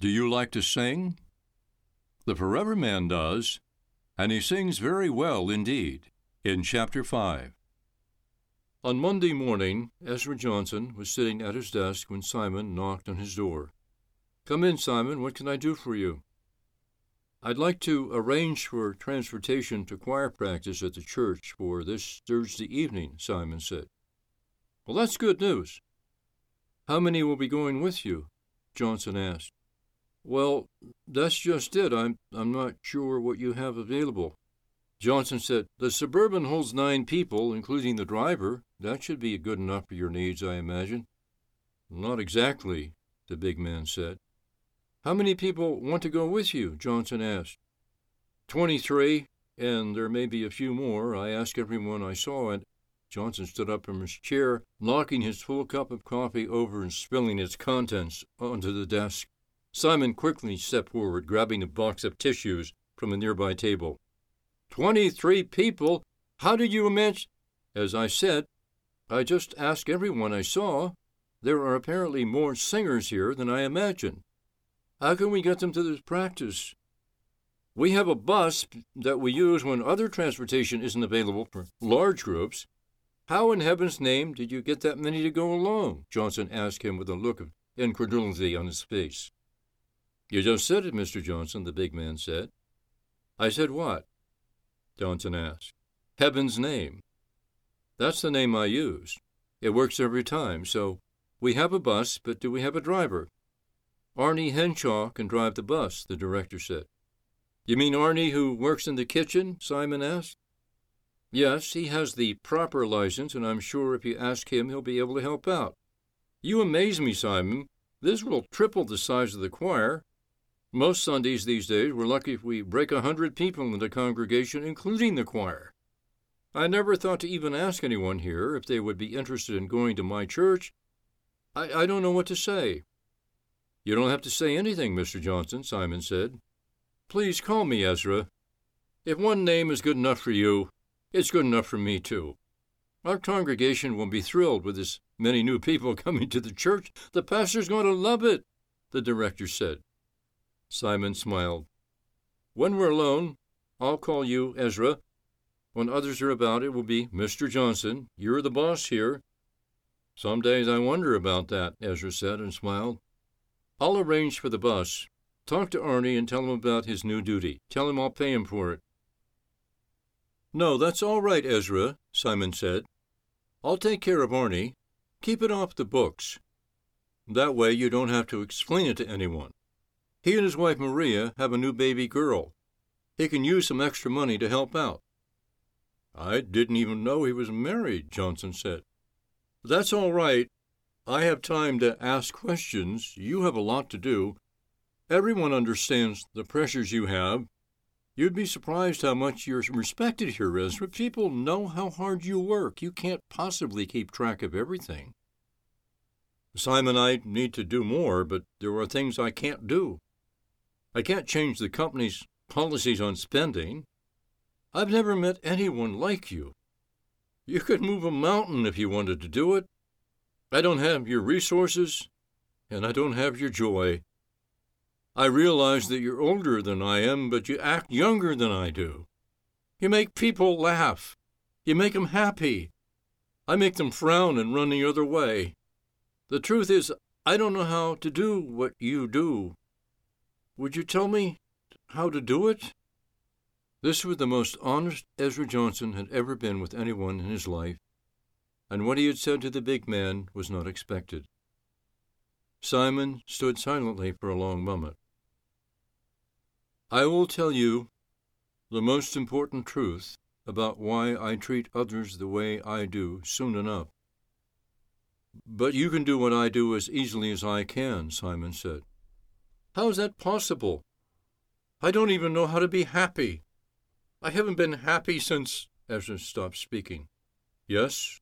Do you like to sing? The Forever Man does, and he sings very well indeed, in chapter 5. On Monday morning, Ezra Johnson was sitting at his desk when Simon knocked on his door. Come in, Simon. What can I do for you? I'd like to arrange for transportation to choir practice at the church for this Thursday evening, Simon said. Well, that's good news. How many will be going with you? Johnson asked. Well, that's just it. I'm, I'm not sure what you have available. Johnson said, The Suburban holds nine people, including the driver. That should be good enough for your needs, I imagine. Not exactly, the big man said. How many people want to go with you? Johnson asked. Twenty-three, and there may be a few more. I asked everyone I saw, and Johnson stood up from his chair, knocking his full cup of coffee over and spilling its contents onto the desk. Simon quickly stepped forward, grabbing a box of tissues from a nearby table. Twenty-three people? How did you manage? As I said, I just asked everyone I saw. There are apparently more singers here than I imagined. How can we get them to this practice? We have a bus that we use when other transportation isn't available for large groups. How in heaven's name did you get that many to go along? Johnson asked him with a look of incredulity on his face. You just said it, Mr. Johnson, the big man said. I said what? Johnson asked. Heaven's name. That's the name I use. It works every time, so we have a bus, but do we have a driver? Arnie Henshaw can drive the bus, the director said. You mean Arnie who works in the kitchen? Simon asked. Yes, he has the proper license, and I'm sure if you ask him, he'll be able to help out. You amaze me, Simon. This will triple the size of the choir. Most Sundays these days, we're lucky if we break a hundred people in the congregation, including the choir. I never thought to even ask anyone here if they would be interested in going to my church. I, I don't know what to say. You don't have to say anything, Mr. Johnson, Simon said. Please call me Ezra. If one name is good enough for you, it's good enough for me, too. Our congregation will be thrilled with this many new people coming to the church. The pastor's going to love it, the director said. Simon smiled. When we're alone, I'll call you Ezra. When others are about, it will be Mr. Johnson. You're the boss here. Some days I wonder about that, Ezra said and smiled. I'll arrange for the bus. Talk to Arnie and tell him about his new duty. Tell him I'll pay him for it. No, that's all right, Ezra, Simon said. I'll take care of Arnie. Keep it off the books. That way you don't have to explain it to anyone. He and his wife Maria have a new baby girl. He can use some extra money to help out. I didn't even know he was married, Johnson said. That's all right. I have time to ask questions. You have a lot to do. Everyone understands the pressures you have. You'd be surprised how much you're respected here, Ezra. People know how hard you work. You can't possibly keep track of everything. Simon, I need to do more, but there are things I can't do. I can't change the company's policies on spending. I've never met anyone like you. You could move a mountain if you wanted to do it. I don't have your resources, and I don't have your joy. I realize that you're older than I am, but you act younger than I do. You make people laugh. You make them happy. I make them frown and run the other way. The truth is, I don't know how to do what you do. Would you tell me how to do it? This was the most honest Ezra Johnson had ever been with anyone in his life, and what he had said to the big man was not expected. Simon stood silently for a long moment. I will tell you the most important truth about why I treat others the way I do soon enough. But you can do what I do as easily as I can, Simon said. How is that possible? I don't even know how to be happy. I haven't been happy since. Ezra stopped speaking. Yes,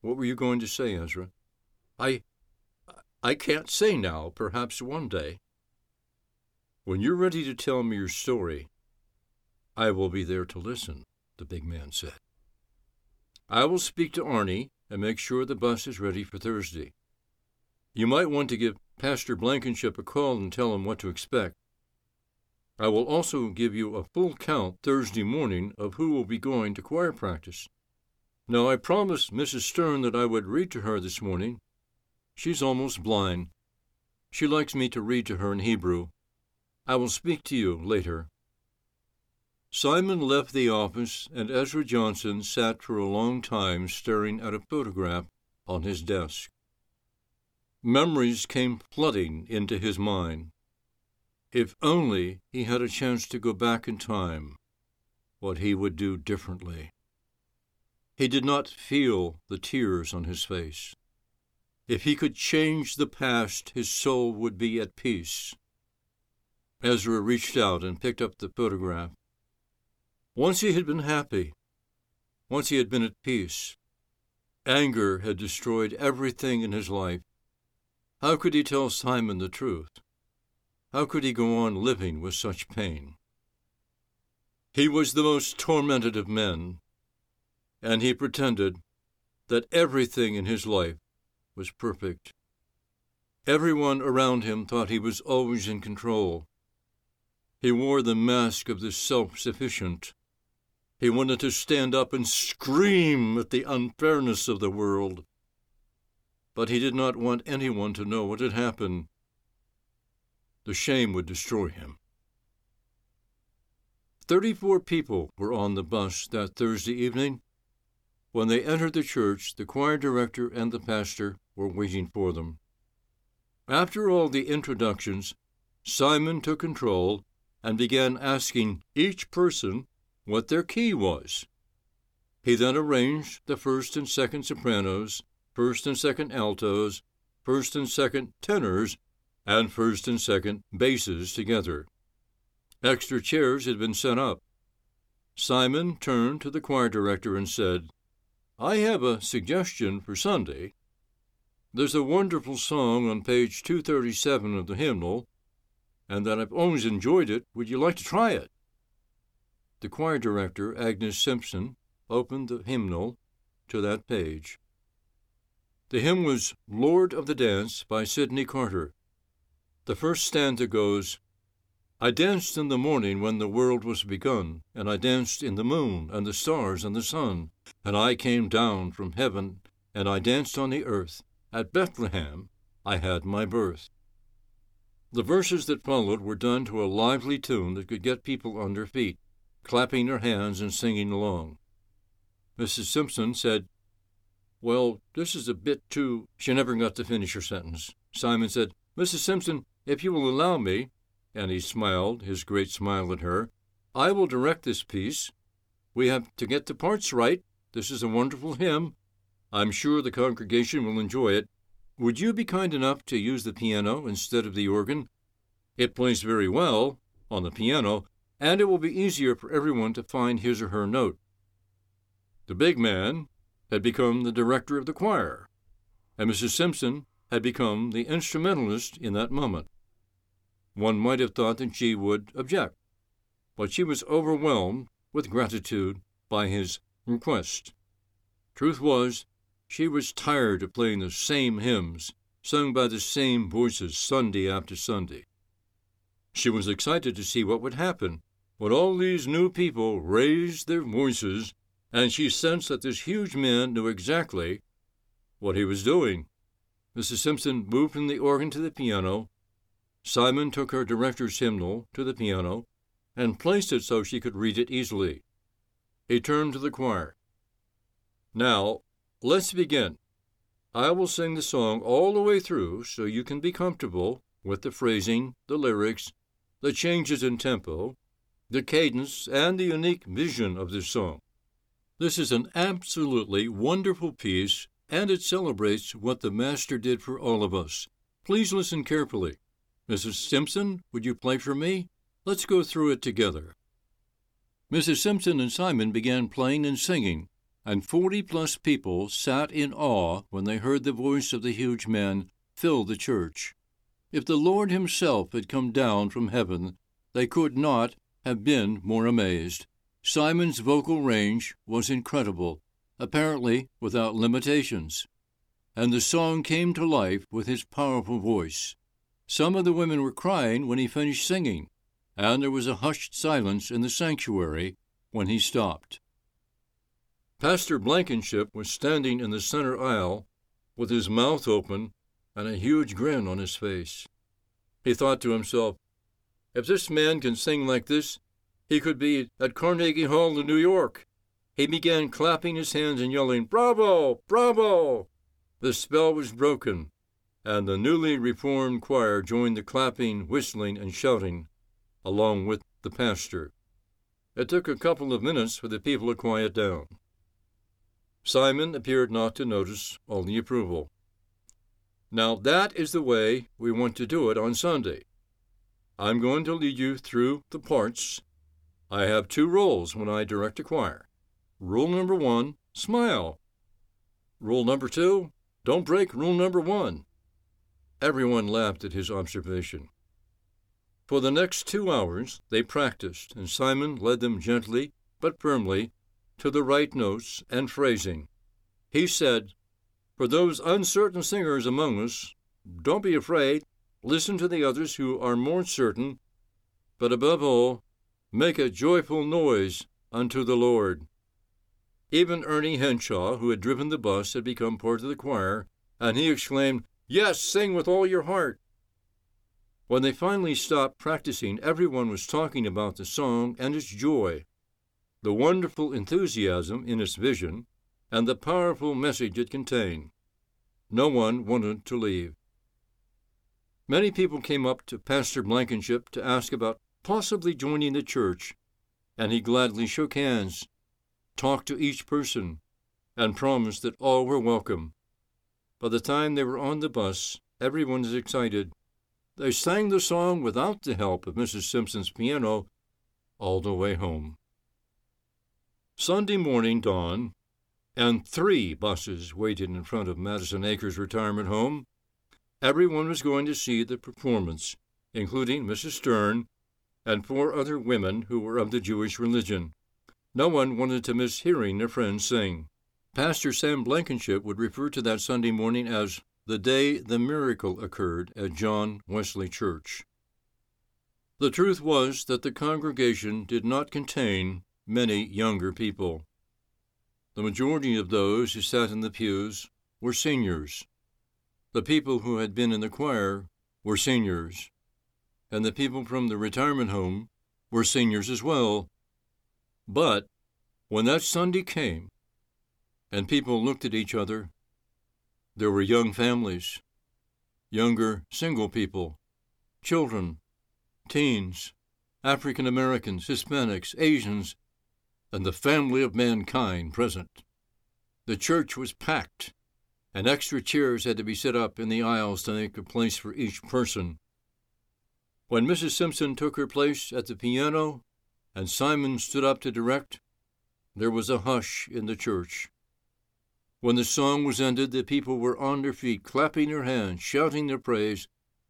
what were you going to say, Ezra? I. I can't say now, perhaps one day. When you're ready to tell me your story, I will be there to listen, the big man said. I will speak to Arnie and make sure the bus is ready for Thursday. You might want to give Pastor Blankenship a call and tell him what to expect. I will also give you a full count Thursday morning of who will be going to choir practice. Now, I promised Mrs. Stern that I would read to her this morning. She's almost blind. She likes me to read to her in Hebrew. I will speak to you later. Simon left the office, and Ezra Johnson sat for a long time staring at a photograph on his desk. Memories came flooding into his mind. If only he had a chance to go back in time, what he would do differently. He did not feel the tears on his face. If he could change the past, his soul would be at peace. Ezra reached out and picked up the photograph. Once he had been happy. Once he had been at peace. Anger had destroyed everything in his life. How could he tell Simon the truth? How could he go on living with such pain? He was the most tormented of men, and he pretended that everything in his life was perfect. Everyone around him thought he was always in control. He wore the mask of the self sufficient. He wanted to stand up and scream at the unfairness of the world. But he did not want anyone to know what had happened. The shame would destroy him. Thirty four people were on the bus that Thursday evening. When they entered the church, the choir director and the pastor were waiting for them. After all the introductions, Simon took control and began asking each person what their key was. He then arranged the first and second sopranos, first and second altos, first and second tenors, and first and second basses together. Extra chairs had been set up. Simon turned to the choir director and said, I have a suggestion for Sunday. There's a wonderful song on page 237 of the hymnal, and that I've always enjoyed it. Would you like to try it? The choir director, Agnes Simpson, opened the hymnal to that page. The hymn was Lord of the Dance by Sydney Carter. The first stanza goes, I danced in the morning when the world was begun, and I danced in the moon and the stars and the sun, and I came down from heaven, and I danced on the earth. At Bethlehem I had my birth. The verses that followed were done to a lively tune that could get people on their feet, clapping their hands and singing along. Mrs. Simpson said, Well, this is a bit too. She never got to finish her sentence. Simon said, Mrs. Simpson, if you will allow me, and he smiled his great smile at her. I will direct this piece. We have to get the parts right. This is a wonderful hymn. I'm sure the congregation will enjoy it. Would you be kind enough to use the piano instead of the organ? It plays very well on the piano, and it will be easier for everyone to find his or her note. The big man had become the director of the choir, and Mrs. Simpson had become the instrumentalist in that moment. One might have thought that she would object, but she was overwhelmed with gratitude by his request. Truth was, she was tired of playing the same hymns sung by the same voices Sunday after Sunday. She was excited to see what would happen when all these new people raised their voices, and she sensed that this huge man knew exactly what he was doing. Mrs. Simpson moved from the organ to the piano Simon took her director's hymnal to the piano and placed it so she could read it easily. He turned to the choir. Now, let's begin. I will sing the song all the way through so you can be comfortable with the phrasing, the lyrics, the changes in tempo, the cadence, and the unique vision of this song. This is an absolutely wonderful piece, and it celebrates what the Master did for all of us. Please listen carefully. Mrs. Simpson, would you play for me? Let's go through it together. Mrs. Simpson and Simon began playing and singing, and forty plus people sat in awe when they heard the voice of the huge man fill the church. If the Lord Himself had come down from heaven, they could not have been more amazed. Simon's vocal range was incredible, apparently without limitations, and the song came to life with his powerful voice. Some of the women were crying when he finished singing, and there was a hushed silence in the sanctuary when he stopped. Pastor Blankenship was standing in the center aisle with his mouth open and a huge grin on his face. He thought to himself, if this man can sing like this, he could be at Carnegie Hall in New York. He began clapping his hands and yelling, Bravo! Bravo! The spell was broken, and the newly reformed choir joined the clapping, whistling, and shouting, along with the pastor. It took a couple of minutes for the people to quiet down. Simon appeared not to notice all the approval. Now that is the way we want to do it on Sunday. I'm going to lead you through the parts. I have two roles when I direct a choir. Rule number one smile. Rule number two don't break rule number one. Everyone laughed at his observation. For the next two hours they practiced, and Simon led them gently but firmly to the right notes and phrasing. He said, For those uncertain singers among us, don't be afraid. Listen to the others who are more certain, but above all, make a joyful noise unto the Lord. Even Ernie Henshaw, who had driven the bus, had become part of the choir, and he exclaimed, Yes, sing with all your heart. When they finally stopped practicing, everyone was talking about the song and its joy, the wonderful enthusiasm in its vision, and the powerful message it contained. No one wanted to leave. Many people came up to Pastor Blankenship to ask about possibly joining the church, and he gladly shook hands, talked to each person, and promised that all were welcome. By the time they were on the bus, everyone was excited. They sang the song without the help of Mrs. Simpson's piano all the way home. Sunday morning dawned, and three buses waited in front of Madison Acres retirement home. Everyone was going to see the performance, including Mrs. Stern and four other women who were of the Jewish religion. No one wanted to miss hearing their friends sing. Pastor Sam Blankenship would refer to that Sunday morning as the day the miracle occurred at John Wesley Church. The truth was that the congregation did not contain many younger people. The majority of those who sat in the pews were seniors. The people who had been in the choir were seniors, and the people from the retirement home were seniors as well. But when that Sunday came, and people looked at each other. There were young families, younger single people, children, teens, African Americans, Hispanics, Asians, and the family of mankind present. The church was packed, and extra chairs had to be set up in the aisles to make a place for each person. When Mrs. Simpson took her place at the piano and Simon stood up to direct, there was a hush in the church. When the song was ended, the people were on their feet, clapping their hands, shouting their praise,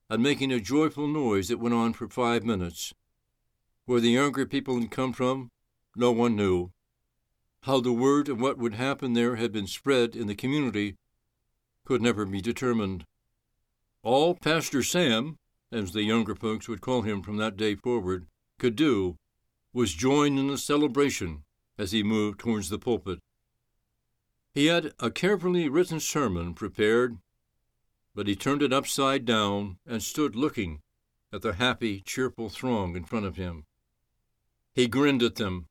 and making a joyful noise that went on for five minutes. Where the younger people had come from, no one knew. How the word of what would happen there had been spread in the community could never be determined. All Pastor Sam, as the younger folks would call him from that day forward, could do was join in the celebration as he moved towards the pulpit. He had a carefully written sermon prepared, but he turned it upside down and stood looking at the happy, cheerful throng in front of him. He grinned at them,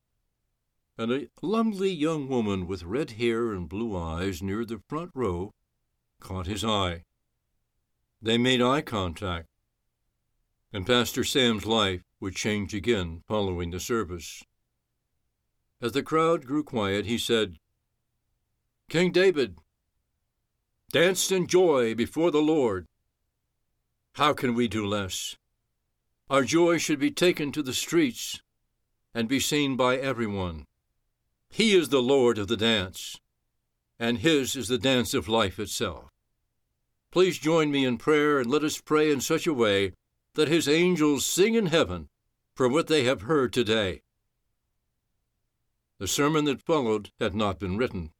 and a lovely young woman with red hair and blue eyes near the front row caught his eye. They made eye contact, and Pastor Sam's life would change again following the service. As the crowd grew quiet, he said, King David danced in joy before the Lord. How can we do less? Our joy should be taken to the streets and be seen by everyone. He is the Lord of the dance, and His is the dance of life itself. Please join me in prayer and let us pray in such a way that His angels sing in heaven for what they have heard today. The sermon that followed had not been written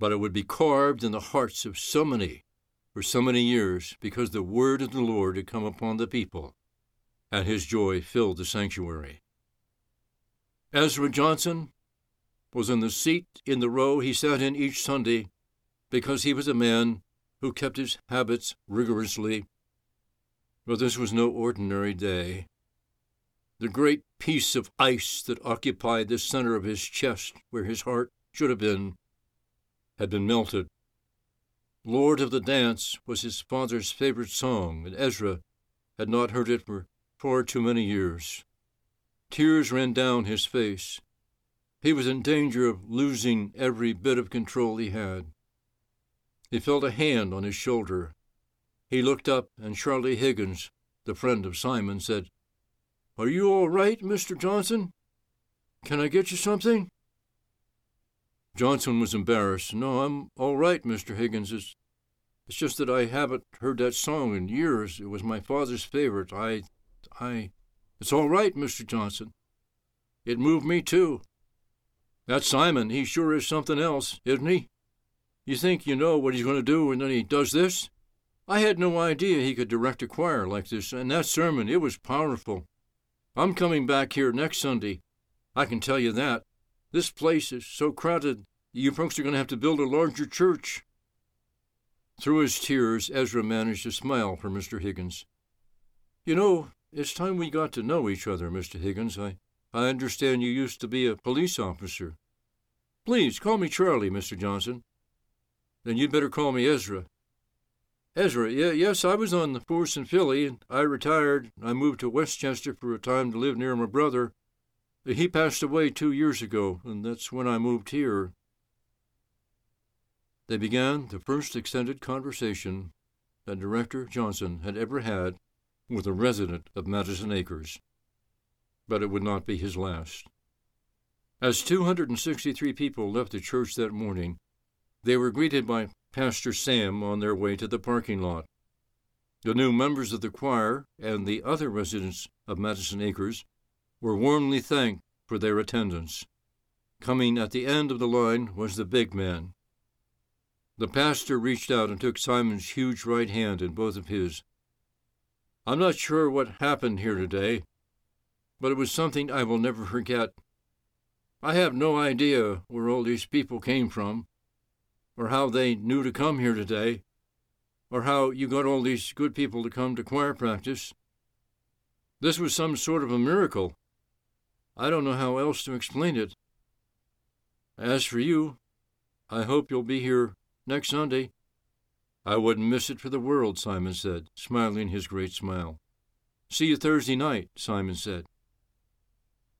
but it would be carved in the hearts of so many for so many years because the word of the Lord had come upon the people, and his joy filled the sanctuary. Ezra Johnson was in the seat in the row he sat in each Sunday because he was a man who kept his habits rigorously. But this was no ordinary day. The great piece of ice that occupied the center of his chest, where his heart should have been, had been melted. Lord of the Dance was his father's favorite song, and Ezra had not heard it for far too many years. Tears ran down his face. He was in danger of losing every bit of control he had. He felt a hand on his shoulder. He looked up, and Charlie Higgins, the friend of Simon, said, Are you all right, Mr. Johnson? Can I get you something? Johnson was embarrassed. No, I'm all right, Mr. Higgins. It's, it's just that I haven't heard that song in years. It was my father's favorite. I, I, it's all right, Mr. Johnson. It moved me, too. That Simon, he sure is something else, isn't he? You think you know what he's going to do, and then he does this? I had no idea he could direct a choir like this, and that sermon, it was powerful. I'm coming back here next Sunday. I can tell you that. This place is so crowded, you folks are going to have to build a larger church. Through his tears, Ezra managed to smile for Mr. Higgins. You know, it's time we got to know each other, Mr. Higgins. I, I understand you used to be a police officer. Please call me Charlie, Mr. Johnson. Then you'd better call me Ezra. Ezra, yeah, yes, I was on the force in Philly, and I retired. I moved to Westchester for a time to live near my brother. He passed away two years ago, and that's when I moved here. They began the first extended conversation that Director Johnson had ever had with a resident of Madison Acres. But it would not be his last. As 263 people left the church that morning, they were greeted by Pastor Sam on their way to the parking lot. The new members of the choir and the other residents of Madison Acres were warmly thanked for their attendance. Coming at the end of the line was the big man. The pastor reached out and took Simon's huge right hand in both of his. I'm not sure what happened here today, but it was something I will never forget. I have no idea where all these people came from or how they knew to come here today, or how you got all these good people to come to choir practice. This was some sort of a miracle. I don't know how else to explain it. As for you, I hope you'll be here next Sunday. I wouldn't miss it for the world, Simon said, smiling his great smile. See you Thursday night, Simon said.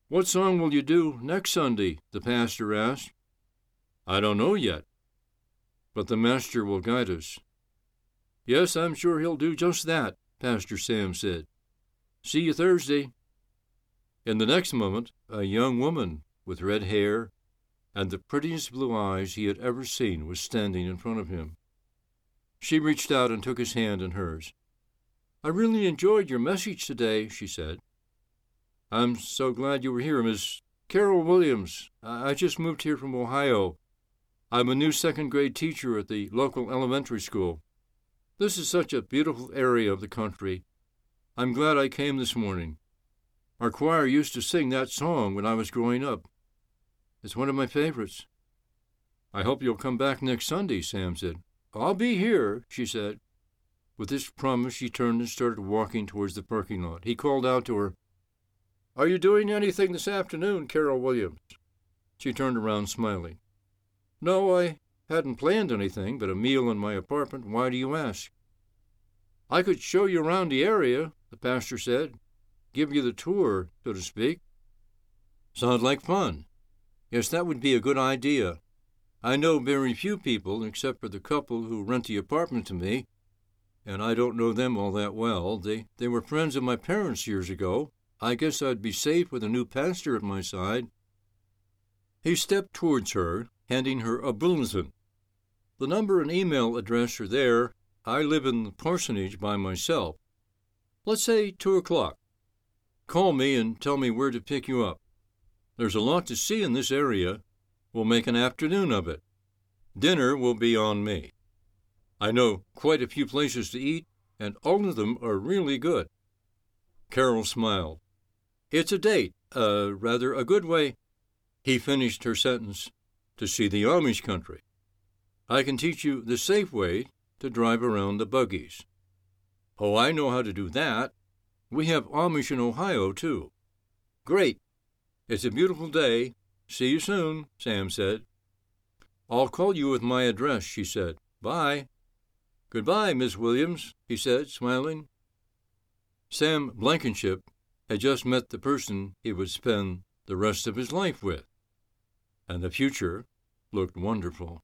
What song will you do next Sunday? the pastor asked. I don't know yet but the Master will guide us. Yes, I'm sure he'll do just that, Pastor Sam said. See you Thursday. In the next moment, a young woman with red hair and the prettiest blue eyes he had ever seen was standing in front of him. She reached out and took his hand in hers. I really enjoyed your message today, she said. I'm so glad you were here, Miss Carol Williams. I just moved here from Ohio. I'm a new second grade teacher at the local elementary school. This is such a beautiful area of the country. I'm glad I came this morning. Our choir used to sing that song when I was growing up. It's one of my favorites. I hope you'll come back next Sunday, Sam said. I'll be here, she said. With this promise, she turned and started walking towards the parking lot. He called out to her, Are you doing anything this afternoon, Carol Williams? She turned around, smiling. No, I hadn't planned anything but a meal in my apartment. Why do you ask? I could show you around the area, the pastor said. Give you the tour, so to speak. Sounds like fun. Yes, that would be a good idea. I know very few people, except for the couple who rent the apartment to me, and I don't know them all that well. They, they were friends of my parents years ago. I guess I'd be safe with a new pastor at my side. He stepped towards her, handing her a bulletin. The number and email address are there. I live in the parsonage by myself. Let's say two o'clock. Call me and tell me where to pick you up. There's a lot to see in this area. We'll make an afternoon of it. Dinner will be on me. I know quite a few places to eat, and all of them are really good. Carol smiled. It's a date, uh, rather a good way. He finished her sentence to see the Amish country. I can teach you the safe way to drive around the buggies. Oh, I know how to do that. We have Amish in Ohio, too. Great. It's a beautiful day. See you soon, Sam said. I'll call you with my address, she said. Bye. Goodbye, Miss Williams, he said, smiling. Sam Blankenship had just met the person he would spend the rest of his life with, and the future looked wonderful.